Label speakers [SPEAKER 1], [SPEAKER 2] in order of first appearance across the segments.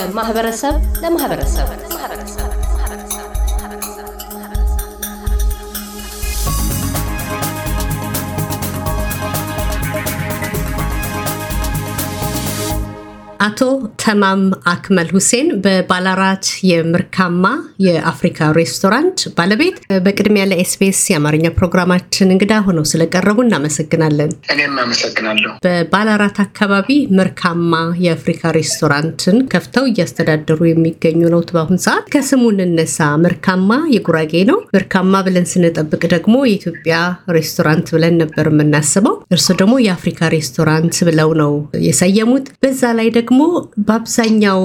[SPEAKER 1] ከማህበረሰብ ለማህበረሰብ አቶ ተማም አክመል ሁሴን በባላራት የምርካማ የአፍሪካ ሬስቶራንት ባለቤት፣ በቅድሚያ ለኤስቢኤስ የአማርኛ ፕሮግራማችን እንግዳ ሆነው ስለቀረቡ እናመሰግናለን።
[SPEAKER 2] እኔም አመሰግናለሁ።
[SPEAKER 1] በባላራት አካባቢ ምርካማ የአፍሪካ ሬስቶራንትን ከፍተው እያስተዳደሩ የሚገኙ ነው። በአሁን ሰዓት ከስሙ እንነሳ። ምርካማ የጉራጌ ነው። ምርካማ ብለን ስንጠብቅ ደግሞ የኢትዮጵያ ሬስቶራንት ብለን ነበር የምናስበው። እርሱ ደግሞ የአፍሪካ ሬስቶራንት ብለው ነው የሰየሙት። በዛ ላይ ደግሞ ደግሞ በአብዛኛው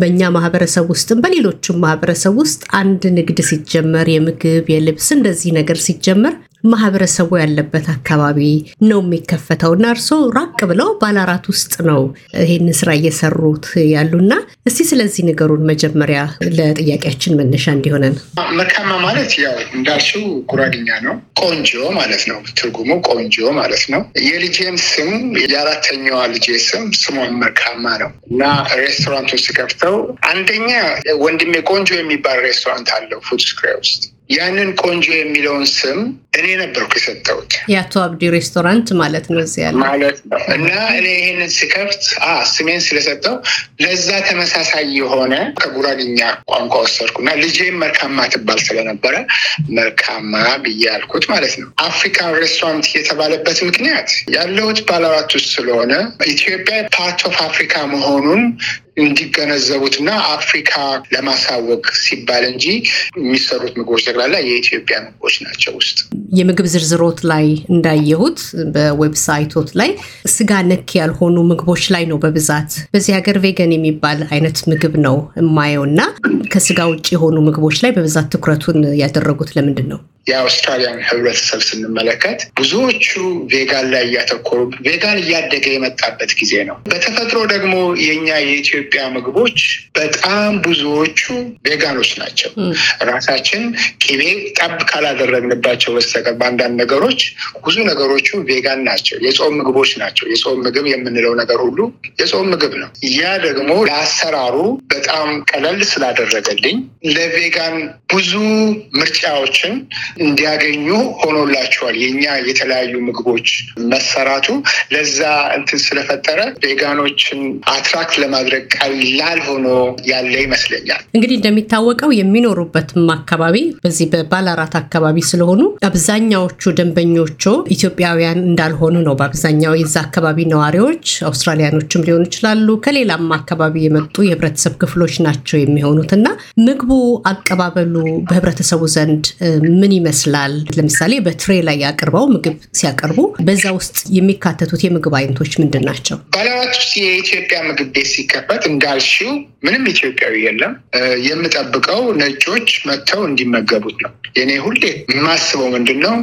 [SPEAKER 1] በእኛ ማህበረሰብ ውስጥም በሌሎችም ማህበረሰብ ውስጥ አንድ ንግድ ሲጀመር የምግብ የልብስ እንደዚህ ነገር ሲጀመር ማህበረሰቡ ያለበት አካባቢ ነው የሚከፈተው እና እርሶ ራቅ ብለው ባላራት ውስጥ ነው ይህን ስራ እየሰሩት ያሉና እስቲ ስለዚህ ነገሩን መጀመሪያ ለጥያቄያችን መነሻ እንዲሆነን።
[SPEAKER 2] መርካማ ማለት ያው እንዳልሽው ጉራግኛ ነው። ቆንጆ ማለት ነው። ትርጉሙ ቆንጆ ማለት ነው። የልጄም ስም የአራተኛዋ ልጄ ስም ስሟን መርካማ ነው እና ሬስቶራንቱ ስከፍተው አንደኛ ወንድሜ ቆንጆ የሚባል ሬስቶራንት አለው ፉድስክሬ ውስጥ ያንን ቆንጆ የሚለውን ስም እኔ ነበርኩ የሰጠሁት።
[SPEAKER 1] የአቶ አብዲ ሬስቶራንት ማለት ነው እዚህ ያለ
[SPEAKER 2] ማለት ነው። እና እኔ ይህንን ስከፍት ስሜን ስለሰጠው ለዛ ተመሳሳይ የሆነ ከጉራግኛ ቋንቋ ወሰድኩና ልጄም መርካማ ትባል ስለነበረ መርካማ ብዬ ያልኩት ማለት ነው። African restaurant የተባለበት ምክንያት ያለሁት ባላራት ውስጥ ስለሆነ ኢትዮጵያ part of Africa መሆኑን እንዲገነዘቡትና አፍሪካ ለማሳወቅ ሲባል እንጂ የሚሰሩት ምግቦች ጠቅላላ የኢትዮጵያ ምግቦች ናቸው። ውስጥ
[SPEAKER 1] የምግብ ዝርዝሮት ላይ እንዳየሁት በዌብሳይቶት ላይ ስጋ ነክ ያልሆኑ ምግቦች ላይ ነው በብዛት በዚህ ሀገር ቬገን የሚባል አይነት ምግብ ነው የማየው እና ከስጋ ውጭ የሆኑ ምግቦች ላይ በብዛት ትኩረቱን ያደረጉት ለምንድን ነው?
[SPEAKER 2] የአውስትራሊያን ህብረተሰብ ስንመለከት ብዙዎቹ ቬጋን ላይ እያተኮሩ ቬጋን እያደገ የመጣበት ጊዜ ነው። በተፈጥሮ ደግሞ የኛ የኢትዮጵያ ምግቦች በጣም ብዙዎቹ ቬጋኖች ናቸው። ራሳችን ቅቤ ጠብ ካላደረግንባቸው በስተቀር በአንዳንድ ነገሮች ብዙ ነገሮቹ ቬጋን ናቸው። የጾም ምግቦች ናቸው። የጾም ምግብ የምንለው ነገር ሁሉ የጾም ምግብ ነው። ያ ደግሞ ለአሰራሩ በጣም ቀለል ስላደረገልኝ ለቬጋን ብዙ ምርጫዎችን እንዲያገኙ ሆኖላቸዋል። የኛ የተለያዩ ምግቦች መሰራቱ ለዛ እንትን ስለፈጠረ ቬጋኖችን አትራክት ለማድረግ ቀላል ሆኖ ያለ ይመስለኛል።
[SPEAKER 1] እንግዲህ እንደሚታወቀው የሚኖሩበትም አካባቢ በዚህ በባላራት አካባቢ ስለሆኑ አብዛኛዎቹ ደንበኞቹ ኢትዮጵያውያን እንዳልሆኑ ነው። በአብዛኛው የዛ አካባቢ ነዋሪዎች አውስትራሊያኖችም ሊሆኑ ይችላሉ፣ ከሌላም አካባቢ የመጡ የህብረተሰብ ክፍሎች ናቸው የሚሆኑት እና ምግቡ አቀባበሉ በህብረተሰቡ ዘንድ ምን ይመስላል? ለምሳሌ በትሬ ላይ አቅርበው ምግብ ሲያቀርቡ በዛ ውስጥ የሚካተቱት የምግብ አይነቶች ምንድን ናቸው?
[SPEAKER 2] ባላራት ውስጥ የኢትዮጵያ ምግብ ቤት ሲከፈት እንዳልሽው ምንም ኢትዮጵያዊ የለም። የምጠብቀው ነጮች መጥተው እንዲመገቡት ነው። የኔ ሁሌ የማስበው ምንድን ነው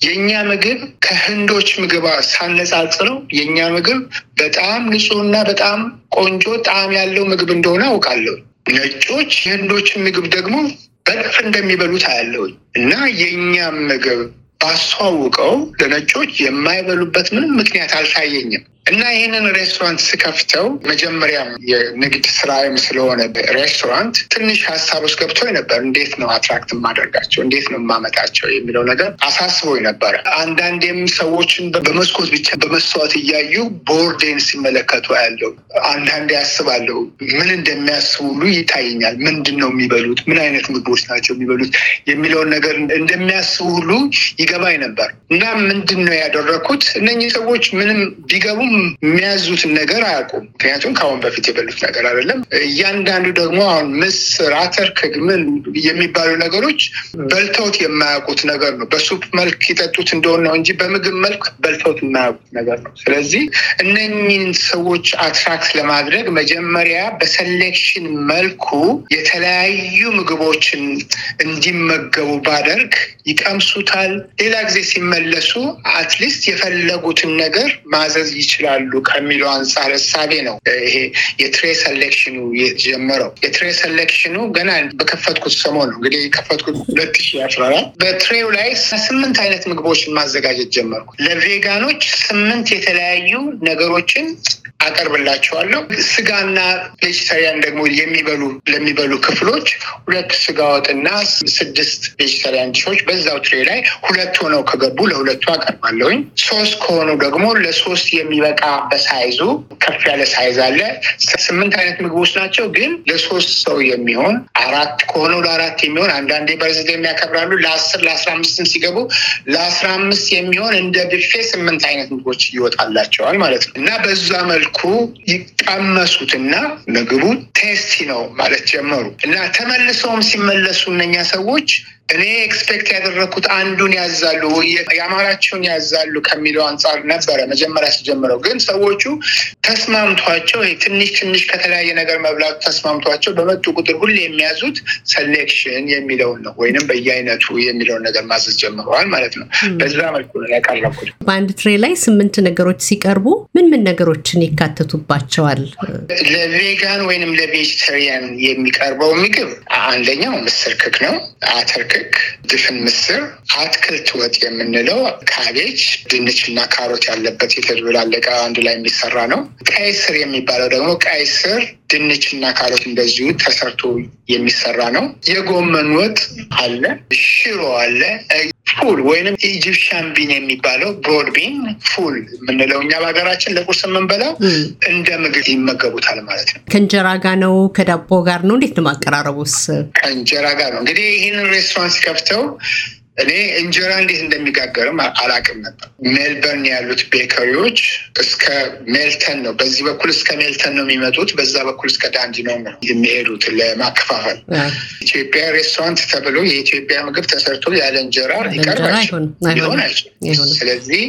[SPEAKER 2] የእኛ ምግብ ከህንዶች ምግብ ሳነጻጽረው የእኛ ምግብ በጣም ንጹህና በጣም ቆንጆ ጣዕም ያለው ምግብ እንደሆነ አውቃለሁ። ነጮች የህንዶችን ምግብ ደግሞ በጥፍ እንደሚበሉት አያለሁኝ እና የእኛም ምግብ ባስተዋውቀው ለነጮች የማይበሉበት ምንም ምክንያት አልታየኝም። እና ይህንን ሬስቶራንት ስከፍተው መጀመሪያም የንግድ ስራም ስለሆነ ሬስቶራንት ትንሽ ሀሳብ ውስጥ ገብቶ ነበር። እንዴት ነው አትራክት የማደርጋቸው፣ እንዴት ነው የማመጣቸው? የሚለው ነገር አሳስቦኝ ነበረ። አንዳንዴም ሰዎችን በመስኮት ብቻ በመስተዋት እያዩ ቦርዴን ሲመለከቱ ያለው አንዳንዴ ያስባለሁ ምን እንደሚያስቡ ሁሉ ይታየኛል። ምንድን ነው የሚበሉት፣ ምን አይነት ምግቦች ናቸው የሚበሉት? የሚለውን ነገር እንደሚያስቡ ሁሉ ይገባኝ ነበር። እና ምንድን ነው ያደረግኩት እነኚህ ሰዎች ምንም ቢገቡም የሚያዙትን ነገር አያውቁም። ምክንያቱም ከአሁን በፊት የበሉት ነገር አይደለም። እያንዳንዱ ደግሞ አሁን ምስር፣ አተር፣ ክግምን የሚባሉ ነገሮች በልተውት የማያውቁት ነገር ነው። በሱፕ መልክ ይጠጡት እንደሆነ ነው እንጂ በምግብ መልክ በልተውት የማያውቁት ነገር ነው። ስለዚህ እነኝህን ሰዎች attract ለማድረግ መጀመሪያ በ selection መልኩ የተለያዩ ምግቦችን እንዲመገቡ ባደርግ ይቀምሱታል። ሌላ ጊዜ ሲመለሱ at least የፈለጉትን ነገር ማዘዝ ይችላሉ ከሚለው አንጻር እሳቤ ነው ይሄ የ tray selection ኑ የተጀመረው። የ tray selection ኑ ገና በከፈትኩት ሰሞን ነው እንግዲህ የከፈትኩት ሁለት ሺ አስራ አራት በ tray ው ላይ ስምንት አይነት ምግቦችን ማዘጋጀት ጀመርኩ። ለ vegan ኖች ስምንት የተለያዩ ነገሮችን አቀርብላቸዋለሁ። ስጋና vegetarian ደግሞ የሚበሉ ለሚበሉ ክፍሎች ሁለት ስጋ ወጥና ስድስት vegetarian dish ኦች በዛው tray ላይ ሁለት ሆነው ከገቡ ለሁለቱ አቀርባለሁኝ። ሶስት ከሆኑ ደግሞ ለሶስት የሚበቃ በ size ዙ ከፍ ያለ size አለ። ስምንት አይነት ምግቦች ናቸው፣ ግን ለሶስት ሰው የሚሆን አራት ከሆኑ ለአራት የሚሆን አንዳንዴ birthday ም ያከብራሉ። ለአስር ለአስራ አምስትም ሲገቡ ለአስራ አምስት የሚሆን እንደ ብፌ ስምንት አይነት ምግቦች ይወጣላቸዋል ማለት ነው እና በዛ መልኩ ይቀመሱትና ምግቡ tasty ነው ማለት ጀመሩ እና ተመልሰውም ሲመለሱ እነኛ ሰዎች እኔ expect ያደረግኩት አንዱን ያዛሉ የአማራቸውን ያዛሉ ከሚለው አንጻር ነበረ መጀመሪያ ሲጀምረው። ግን ሰዎቹ ተስማምቷቸው ትንሽ ትንሽ ከተለያየ ነገር መብላቱ ተስማምቷቸው በመጡ ቁጥር ሁሌ የሚያዙት selection የሚለውን ነው ወይንም በየአይነቱ የሚለውን ነገር ማዘዝ ጀምረዋል ማለት ነው። በዛ መልኩ ነው ያቀረብኩት።
[SPEAKER 1] በአንድ tray ላይ ስምንት ነገሮች ሲቀርቡ ምን ምን ነገሮችን ይካተቱባቸዋል?
[SPEAKER 2] ለ vegan ወይንም ለ vegetarian የሚቀርበው ምግብ አንደኛው ምስር ክክ ነው። አተር ክክ፣ ድፍን ምስር፣ አትክልት ወጥ የምንለው cabbage፣ ድንች እና ካሮት ያለበት የተደበላለቀ አንድ ላይ የሚሰራ ነው። ቀይ ስር የሚባለው ደግሞ ቀይ ስር ድንች እና ካሮት እንደዚሁ ተሰርቶ የሚሰራ ነው። የጎመን ወጥ አለ፣ ሽሮ አለ፣ ፉል ወይንም Egyptian bean የሚባለው broad bean ፉል የምንለው እኛ በሀገራችን ለቁርስ የምንበላው እንደ ምግብ ይመገቡታል ማለት ነው።
[SPEAKER 1] ከእንጀራ ጋር ነው ከዳቦ ጋር ነው? እንዴት ነው ማቀራረቡስ?
[SPEAKER 2] ከእንጀራ ጋር ነው። እንግዲህ ይህንን ሬስቶራንት ሲከፍተው እኔ እንጀራ እንዴት እንደሚጋገርም አላቅም ነበር። ሜልበርን ያሉት bakery ዎች እስከ ሜልተን ነው፣ በዚህ በኩል እስከ ሜልተን ነው የሚመጡት፣ በዛ በኩል እስከ ዳንዲኖንግ ነው የሚሄዱት ለማከፋፈል። ኢትዮጵያ ሬስቶራንት ተብሎ የኢትዮጵያ ምግብ ተሰርቶ ያለ እንጀራ ሊቀርብ ሊሆን አይችልም። ስለዚህ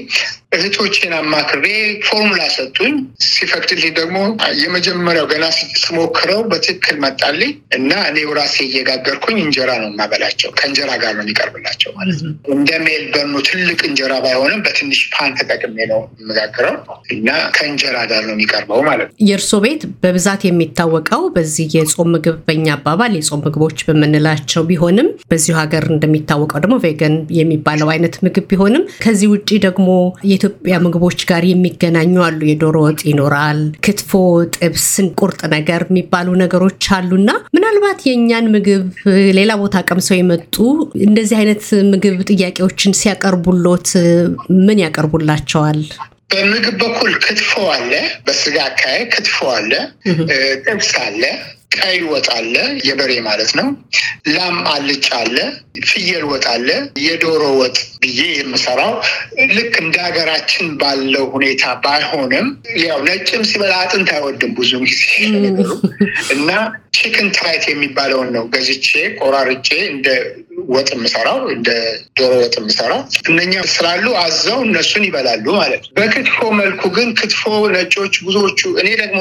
[SPEAKER 2] እህቶቼን አማክሬ ፎርሙላ ሰጡኝ። ሲፈቅድልኝ ደግሞ የመጀመሪያው ገና ስሞክረው በትክክል መጣልኝ እና እኔው ራሴ እየጋገርኩኝ እንጀራ ነው የማበላቸው። ከእንጀራ ጋር ነው የሚቀርብላቸው ማለት ነው። እንደ ሜልበርኑ ትልቅ እንጀራ ባይሆንም በትንሽ ፓን ተጠቅሜ ነው የምጋግረው እና ከእንጀራ ጋር ነው የሚቀርበው ማለት ነው።
[SPEAKER 1] የእርሶ ቤት በብዛት የሚታወቀው በዚህ የጾም ምግብ በኛ አባባል የጾም ምግቦች በምንላቸው ቢሆንም በዚሁ ሀገር እንደሚታወቀው ደግሞ ቬገን የሚባለው አይነት ምግብ ቢሆንም ከዚህ ውጭ ደግሞ የኢትዮጵያ ምግቦች ጋር የሚገናኙ አሉ። የዶሮ ወጥ ይኖራል፣ ክትፎ፣ ጥብስ፣ ቁርጥ ነገር የሚባሉ ነገሮች አሉና ምናልባት የእኛን ምግብ ሌላ ቦታ ቀምሰው የመጡ እንደዚህ አይነት ምግብ ጥያቄዎችን ሲያቀርቡሎት ምን ያቀርቡላቸዋል?
[SPEAKER 2] በምግብ በኩል ክትፎ አለ፣ በስጋ አካባቢ ክትፎ አለ፣ ጥብስ አለ ቀይ ወጥ አለ፣ የበሬ ማለት ነው። ላም አልጫ አለ፣ ፍየል ወጥ አለ። የዶሮ ወጥ ብዬ የምሰራው ልክ እንደ ሀገራችን ባለው ሁኔታ ባይሆንም ያው ነጭም ሲበላ አጥንት አይወድም ብዙ ጊዜ እና chicken thigh የሚባለውን ነው ገዝቼ ቆራርጬ እንደ ወጥ የምሰራው እንደ ዶሮ ወጥ የምሰራው እነኛ ስላሉ አዘው እነሱን ይበላሉ ማለት ነው። በክትፎ መልኩ ግን ክትፎ ነጮች ብዙዎቹ እኔ ደግሞ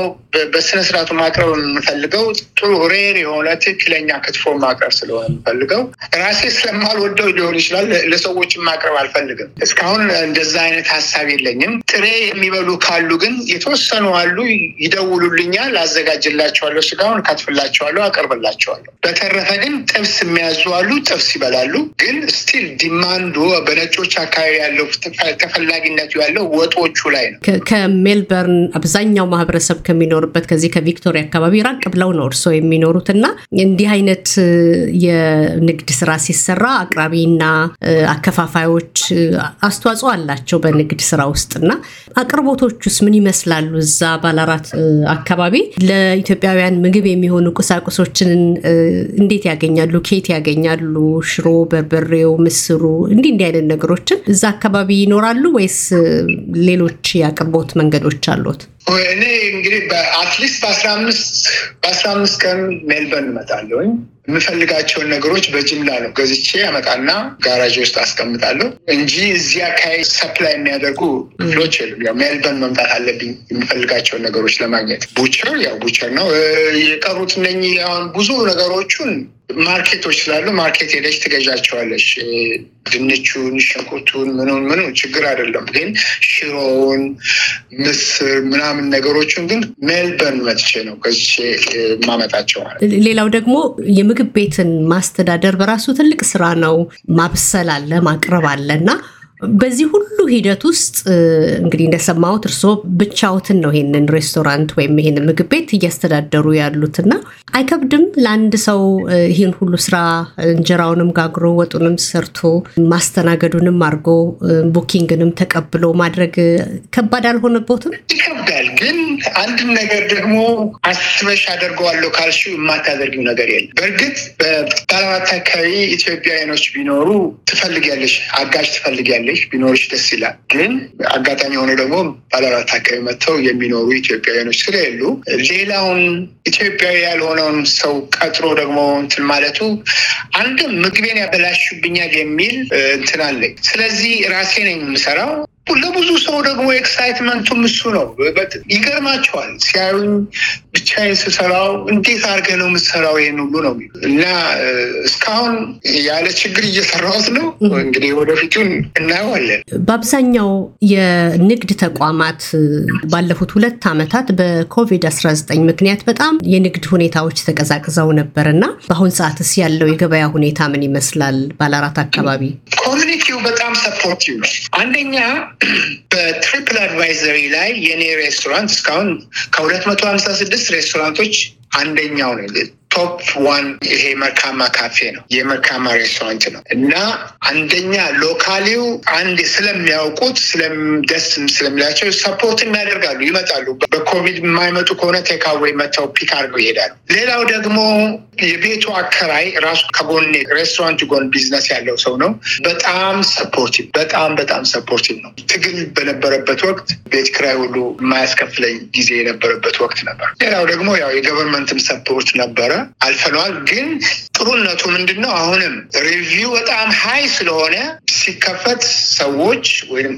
[SPEAKER 2] በስነስርዓቱ ማቅረብ የምፈልገው ጥሩ rare የሆነ ትክክለኛ ክትፎ ማቅረብ ስለሆነ የምፈልገው ራሴ ስለማልወደው ሊሆን ይችላል። ለሰዎችን ማቅረብ አልፈልግም። እስካሁን እንደዛ አይነት ሀሳብ የለኝም። ጥሬ የሚበሉ ካሉ ግን የተወሰኑ አሉ፣ ይደውሉልኛል፣ አዘጋጅላቸዋለሁ፣ ስጋውን እከትፍላቸዋለሁ፣ አቀርብላቸዋለሁ። በተረፈ ግን ጥብስ የሚያዙ አሉ፣ ጥብስ ይበላሉ። ግን still demand ኡ በነጮች አካባቢ ያለው ተፈላጊነቱ ያለው ወጦቹ ላይ ነው።
[SPEAKER 1] ከሜልበርን አብዛኛው ማህበረሰብ ከሚኖርበት ከዚህ ከቪክቶሪያ አካባቢ ራቅ ብለው ነው እርስዎ የሚኖሩት እንዲህ አይነት የንግድ ስራ ሲሰራ አቅራቢና አከፋፋዮች አስተዋጽኦ አላቸው በንግድ ስራ ውስጥ እና አቅርቦቶቹስ ምን ይመስላሉ? እዛ ባላራት አካባቢ ለኢትዮጵያውያን ምግብ የሚሆኑ ቁሳቁሶችን እንዴት ያገኛሉ? ኬት ያገኛሉ? ሽሮ፣ በርበሬው፣ ምስሩ እንዲህ እንዲህ አይነት ነገሮችን እዛ አካባቢ ይኖራሉ ወይስ ሌሎች የአቅርቦት መንገዶች አሉት?
[SPEAKER 2] እኔ እንግዲህ በ at least በአስራ አምስት በአስራ አምስት ቀን ሜልበርን እመጣለሁኝ። የምፈልጋቸውን ነገሮች በጅምላ ነው ገዝቼ አመጣና ጋራጅ ውስጥ አስቀምጣለሁ እንጂ እዚህ አካባቢ supply የሚያደርጉ ክፍሎች የሉም። ያው ሜልበርን መምጣት አለብኝ የምፈልጋቸውን ነገሮች ለማግኘት። butcher ያው butcher ነው። የቀሩት እነኚህ አሁን ብዙ ነገሮቹን market ኦች ስላሉ market ሄደች ትገዣቸዋለች። ድንቹን፣ ሽንኩርቱን፣ ምኑን ምኑ ችግር አይደለም። ግን ሽሮውን፣ ምስር ምናምን ነገሮቹን ግን ሜልበርን መጥቼ ነው ገዝቼ ማመጣቸው ማለት።
[SPEAKER 1] ሌላው ደግሞ የምግብ ቤትን ማስተዳደር በራሱ ትልቅ ስራ ነው። ማብሰል አለ፣ ማቅረብ አለ እና በዚህ ሁሉ ሂደት ውስጥ እንግዲህ እንደሰማሁት እርስዎ ብቻዎትን ነው ይሄንን ሬስቶራንት ወይም ይሄን ምግብ ቤት እያስተዳደሩ ያሉትና አይከብድም ለአንድ ሰው ይህን ሁሉ ስራ እንጀራውንም ጋግሮ ወጡንም ሰርቶ ማስተናገዱንም አድርጎ ቡኪንግንም ተቀብሎ ማድረግ ከባድ አልሆነቦትም?
[SPEAKER 2] ይከብዳል። ግን አንድን ነገር ደግሞ አስበሽ አደርገዋለሁ ካልሽው የማታደርጊው ነገር የለም። በእርግጥ በባለባት አካባቢ ኢትዮጵያውያኖች ቢኖሩ ትፈልጊያለሽ፣ አጋዥ ትፈልጊያለሽ ቢኖርሽ ደስ ይላል። ግን አጋጣሚ የሆነ ደግሞ ባለአራት አካባቢ መጥተው የሚኖሩ ኢትዮጵያውያኖች ስለሌሉ ሌላውን ኢትዮጵያዊ ያልሆነውን ሰው ቀጥሮ ደግሞ እንትን ማለቱ አንድም ምግቤን ያበላሹብኛል የሚል እንትን አለኝ። ስለዚህ ራሴ ነኝ የምሰራው። ለብዙ ሰው ደግሞ excitement ኡም እሱ ነው። ይገርማቸዋል ሲያዩኝ ብቻዬን ስሰራው እንዴት አድርገህ ነው የምትሰራው ይሄን ሁሉ ነው እና እስካሁን ያለ ችግር እየሰራሁት ነው። እንግዲህ ወደፊቱን እናየዋለን።
[SPEAKER 1] በአብዛኛው የንግድ ተቋማት ባለፉት ሁለት ዓመታት በኮቪድ-19 ምክንያት በጣም የንግድ ሁኔታዎች ተቀዛቅዘው ነበር እና በአሁን ሰዓትስ ያለው የገበያ ሁኔታ ምን ይመስላል? ባላራት አካባቢ
[SPEAKER 2] community ው በጣም supportive ነው። አንደኛ በ TripAdvisor ላይ የኔ ሬስቶራንት እስካሁን ከሁለት መቶ ሀምሳ ስድስት ሬስቶራንቶች አንደኛው ነው። top one ይሄ መርካማ ካፌ ነው፣ የመርካማ ሬስቶራንት ነው እና አንደኛ locally ው አንድ ስለሚያውቁት ደስ ስለሚላቸው support ም ያደርጋሉ፣ ይመጣሉ። በኮቪድ የማይመጡ ከሆነ takeaway መጥተው pick አድርገው ይሄዳሉ። ሌላው ደግሞ የቤቱ አከራይ ራሱ ከጎን ሬስቶራንት ጎን ቢዝነስ ያለው ሰው ነው። በጣም supportive በጣም በጣም supportive ነው። ትግል በነበረበት ወቅት ቤት ክራይ ሁሉ የማያስከፍለኝ ጊዜ የነበረበት ወቅት ነበር። ሌላው ደግሞ ያው የ government ም support ነበረ አልፈነዋል። ግን ጥሩነቱ ምንድን ነው? አሁንም review በጣም high ስለሆነ ሲከፈት ሰዎች ወይም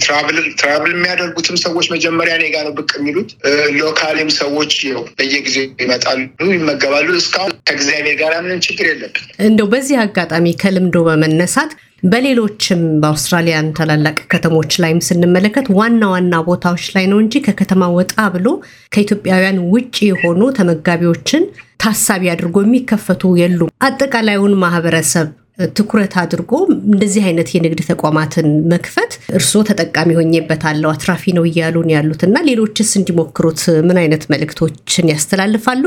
[SPEAKER 2] travel የሚያደርጉትም ሰዎች መጀመሪያ እኔ ጋ ነው ብቅ የሚሉት። local ም ሰዎች በየጊዜው ይመጣሉ፣ ይመገባሉ። እስካሁን ከእግዚአብሔር ጋር ምንም ችግር የለብን።
[SPEAKER 1] እንደው በዚህ አጋጣሚ ከልምዶ በመነሳት በሌሎችም በአውስትራሊያን ታላላቅ ከተሞች ላይም ስንመለከት ዋና ዋና ቦታዎች ላይ ነው እንጂ ከከተማ ወጣ ብሎ ከኢትዮጵያውያን ውጭ የሆኑ ተመጋቢዎችን ታሳቢ አድርጎ የሚከፈቱ የሉም። አጠቃላዩን ማህበረሰብ ትኩረት አድርጎ እንደዚህ አይነት የንግድ ተቋማትን መክፈት እርስዎ ተጠቃሚ ሆኜበታለሁ አትራፊ ነው እያሉን ያሉት እና ሌሎችስ እንዲሞክሩት ምን አይነት መልእክቶችን ያስተላልፋሉ?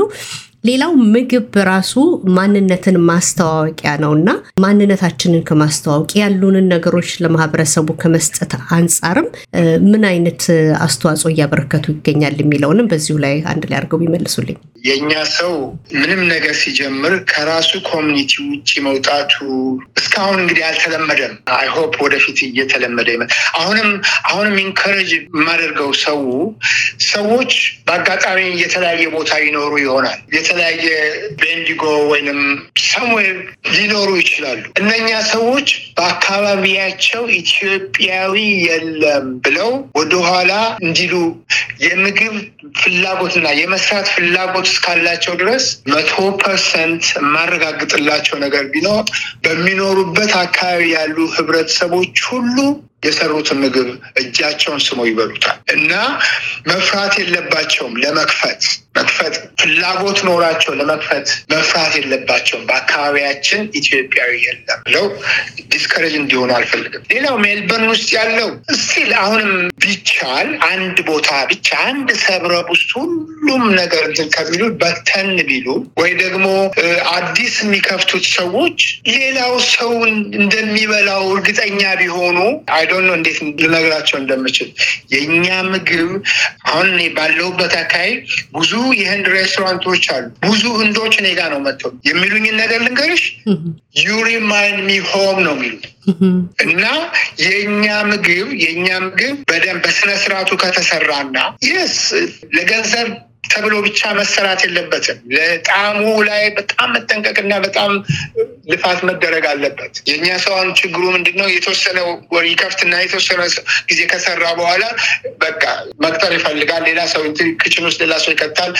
[SPEAKER 1] ሌላው ምግብ በራሱ ማንነትን ማስተዋወቂያ ነው እና ማንነታችንን ከማስተዋወቅ ያሉንን ነገሮች ለማህበረሰቡ ከመስጠት አንጻርም ምን አይነት አስተዋጽኦ እያበረከቱ ይገኛል የሚለውንም በዚሁ ላይ አንድ ላይ አድርገው ቢመልሱልኝ።
[SPEAKER 2] የእኛ ሰው ምንም ነገር ሲጀምር ከራሱ community ውጭ መውጣቱ እስካሁን እንግዲህ አልተለመደም። I hope ወደፊት እየተለመደ አሁንም አሁንም encourage የማደርገው ሰው ሰዎች በአጋጣሚ የተለያየ ቦታ ይኖሩ ይሆናል የተለያየ ቤንዲጎ ወይንም somewhere ሊኖሩ ይችላሉ። እነኛ ሰዎች በአካባቢያቸው ኢትዮጵያዊ የለም ብለው ወደኋላ እንዲሉ የምግብ ፍላጎትና የመስራት ፍላጎት እስካላቸው ድረስ መቶ percent የማረጋግጥላቸው ነገር ቢኖር በሚኖሩበት አካባቢ ያሉ ህብረተሰቦች ሁሉ የሰሩትን ምግብ እጃቸውን ስመው ይበሉታል እና መፍራት የለባቸውም ለመክፈት መክፈት ፍላጎት ኖራቸው ለመክፈት መፍራት የለባቸውም። በአካባቢያችን ኢትዮጵያዊ የለም ብለው discourage እንዲሆኑ አልፈልግም። ሌላው ሜልበርን ውስጥ ያለው still አሁንም ቢቻል አንድ ቦታ ብቻ አንድ suburb ውስጥ ሁሉም ነገር እንትን ከሚሉ በተን ቢሉ ወይ ደግሞ አዲስ የሚከፍቱት ሰዎች ሌላው ሰው እንደሚበላው እርግጠኛ ቢሆኑ I don't know እንዴት ልነግራቸው እንደምችል። የእኛ ምግብ አሁን እኔ ባለሁበት አካባቢ ብዙ የህንድ ሬስቶራንቶች አሉ። ብዙ ህንዶች እኔ ጋ ነው መጥተው የሚሉኝን ነገር ልንገርሽ፣ you remind me home ነው የሚሉት እና የእኛ ምግብ የእኛ ምግብ በደንብ በስነ ስርዓቱ ከተሰራና የስ ለገንዘብ ተብሎ ብቻ መሰራት የለበትም። ለጣዕሙ ላይ በጣም መጠንቀቅና በጣም ልፋት መደረግ አለበት። የእኛ ሰው አሁን ችግሩ ምንድን? የተወሰነ ወር ይከፍትና የተወሰነ ጊዜ ከሰራ በኋላ በቃ መቅጠር ይፈልጋል። ሌላ ሰው kitchen ውስጥ ሌላ ሰው ይከታል።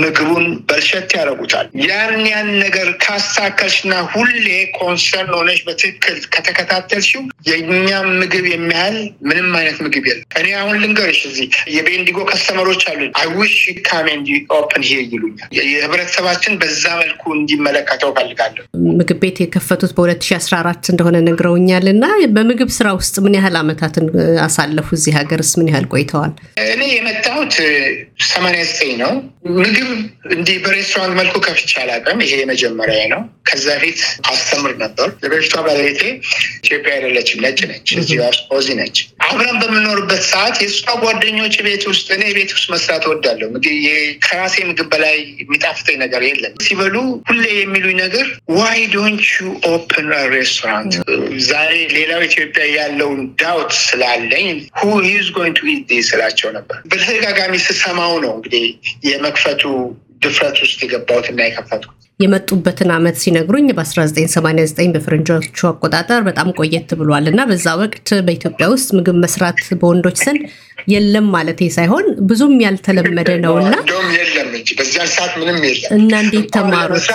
[SPEAKER 2] ምግቡን ብልሽት ያደርጉታል። ያን ያን ነገር ካሳከልሽና ሁሌ concern ሆነሽ በትክክል ከተከታተልሽው የእኛም ምግብ የሚያህል ምንም አይነት ምግብ የለም። እኔ አሁን ልንገርሽ እዚህ የቤንዲጎ customer ኦች አሉ። I wish come and open here ይሉኛል። የህብረተሰባችን በዛ መልኩ እንዲመለከተው ፈልጋለሁ።
[SPEAKER 1] ምግብ ቤት የከፈቱት በ2014 እንደሆነ ነግረውኛል። እና በምግብ ስራ ውስጥ ምን ያህል አመታትን አሳለፉ? እዚህ ሀገርስ ምን ያህል ቆይተዋል?
[SPEAKER 2] እኔ የመጣሁት ሰማንያ ዘጠኝ ነው። ምግብ እንዲህ በሬስቶራንት መልኩ ከፍቼ አላውቅም። ይሄ የመጀመሪያ ነው። ከዛ ፊት አስተምር ነበር። የበፊቷ ባለቤቴ ኢትዮጵያ አይደለችም፣ ነጭ ነች። እዚህ Aussie ነች። አብረን በምኖርበት ሰዓት የእሷ ጓደኞች ቤት ውስጥ እኔ ቤት ውስጥ መስራት እወዳለሁ። ከራሴ ምግብ በላይ የሚጣፍጠኝ ነገር የለም። ሲበሉ ሁሌ የሚሉኝ ነገር why don't you open restaurant። ዛሬ ሌላው ኢትዮጵያ ያለውን ዳውት ስላለኝ who is going to eat ስላቸው ነበር። በተደጋጋሚ ስሰማው ነው እንግዲህ የመክፈቱ ድፍረት ውስጥ የገባሁት እና የከፈትኩት።
[SPEAKER 1] የመጡበትን ዓመት ሲነግሩኝ በ1989 በፈረንጆቹ አቆጣጠር በጣም ቆየት ብሏል እና በዛ ወቅት በኢትዮጵያ ውስጥ ምግብ መስራት በወንዶች ዘንድ የለም ማለት ሳይሆን ብዙም ያልተለመደ ነው እና
[SPEAKER 2] የለም እንጂ በዚያን ሰዓት ምንም የለም
[SPEAKER 1] እና እንዴት ተማሩት?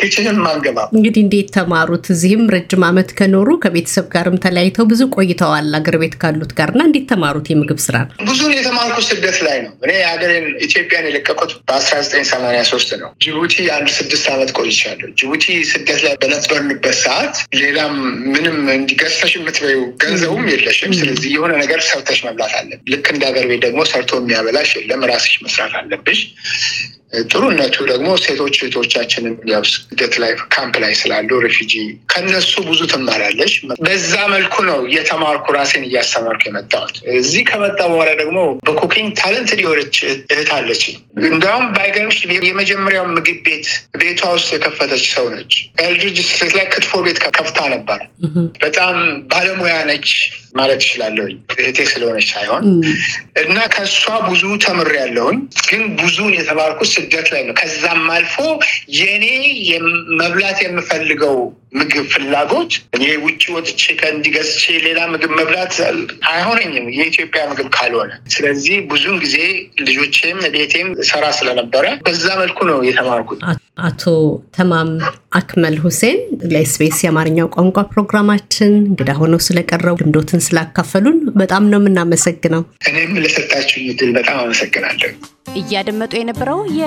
[SPEAKER 2] kitchen ም አንገባ
[SPEAKER 1] እንግዲህ እንዴት ተማሩት? እዚህም ረጅም ዓመት ከኖሩ ከቤተሰብ ጋርም ተለያይተው ብዙ ቆይተዋል አገር ቤት ካሉት ጋር እና እንዴት ተማሩት የምግብ ስራ?
[SPEAKER 2] ብዙን የተማርኩት ስደት ላይ ነው። እኔ ሀገሬን ኢትዮጵያን የለቀቁት በ1983 ነው። ጅቡቲ አንድ ስድስት ዓመት ቆይቻለሁ። ጅቡቲ ስደት ላይ በነበርንበት ሰዓት ሌላም ምንም እንዲህ ገዝተሽ የምትበይው ገንዘቡም የለሽም። ስለዚህ የሆነ ነገር ሰርተሽ መብላት አለብን። ልክ እንደ ሀገር ቤት ደግሞ ሰርቶ የሚያበላሽ የለም። ራስሽ መስራት አለብሽ። ጥሩነቱ ደግሞ ሴቶች እህቶቻችንን ያው ስደት ላይ ካምፕ ላይ ስላሉ refugee ከነሱ ብዙ ትማራለች። በዛ መልኩ ነው እየተማርኩ ራሴን እያስተማርኩ የመጣሁት። እዚህ ከመጣ በኋላ ደግሞ በ cooking talent የሆነች እህት አለች። እንዲያውም ባይገርምሽ የመጀመሪያው ምግብ ቤት ቤቷ ውስጥ የከፈተች ሰው ነች። street ላይ ክትፎ ቤት ከፍታ ነበር። በጣም ባለሙያ ነች ማለት እችላለሁኝ እህቴ ስለሆነች ሳይሆን እና ከእሷ ብዙ ተምሬያለሁኝ። ግን ብዙን የተማርኩት ስደት ላይ ነው። ከዛም አልፎ የኔ መብላት የምፈልገው ምግብ ፍላጎት እኔ ውጭ ወጥቼ ከእንዲገዝቼ ሌላ ምግብ መብላት አይሆነኝም የኢትዮጵያ ምግብ ካልሆነ። ስለዚህ ብዙን ጊዜ ልጆቼም ቤቴም ሰራ ስለነበረ በዛ መልኩ ነው የተማርኩት።
[SPEAKER 1] አቶ ተማም አክመል ሁሴን ለኤስቢኤስ የአማርኛው ቋንቋ ፕሮግራማችን እንግዳ ሆነው ስለቀረቡ ልምዶትን ስላካፈሉን በጣም ነው የምናመሰግነው።
[SPEAKER 2] እኔም ለሰጣችሁኝ እድል በጣም አመሰግናለሁ።
[SPEAKER 3] እያደመጡ የነበረው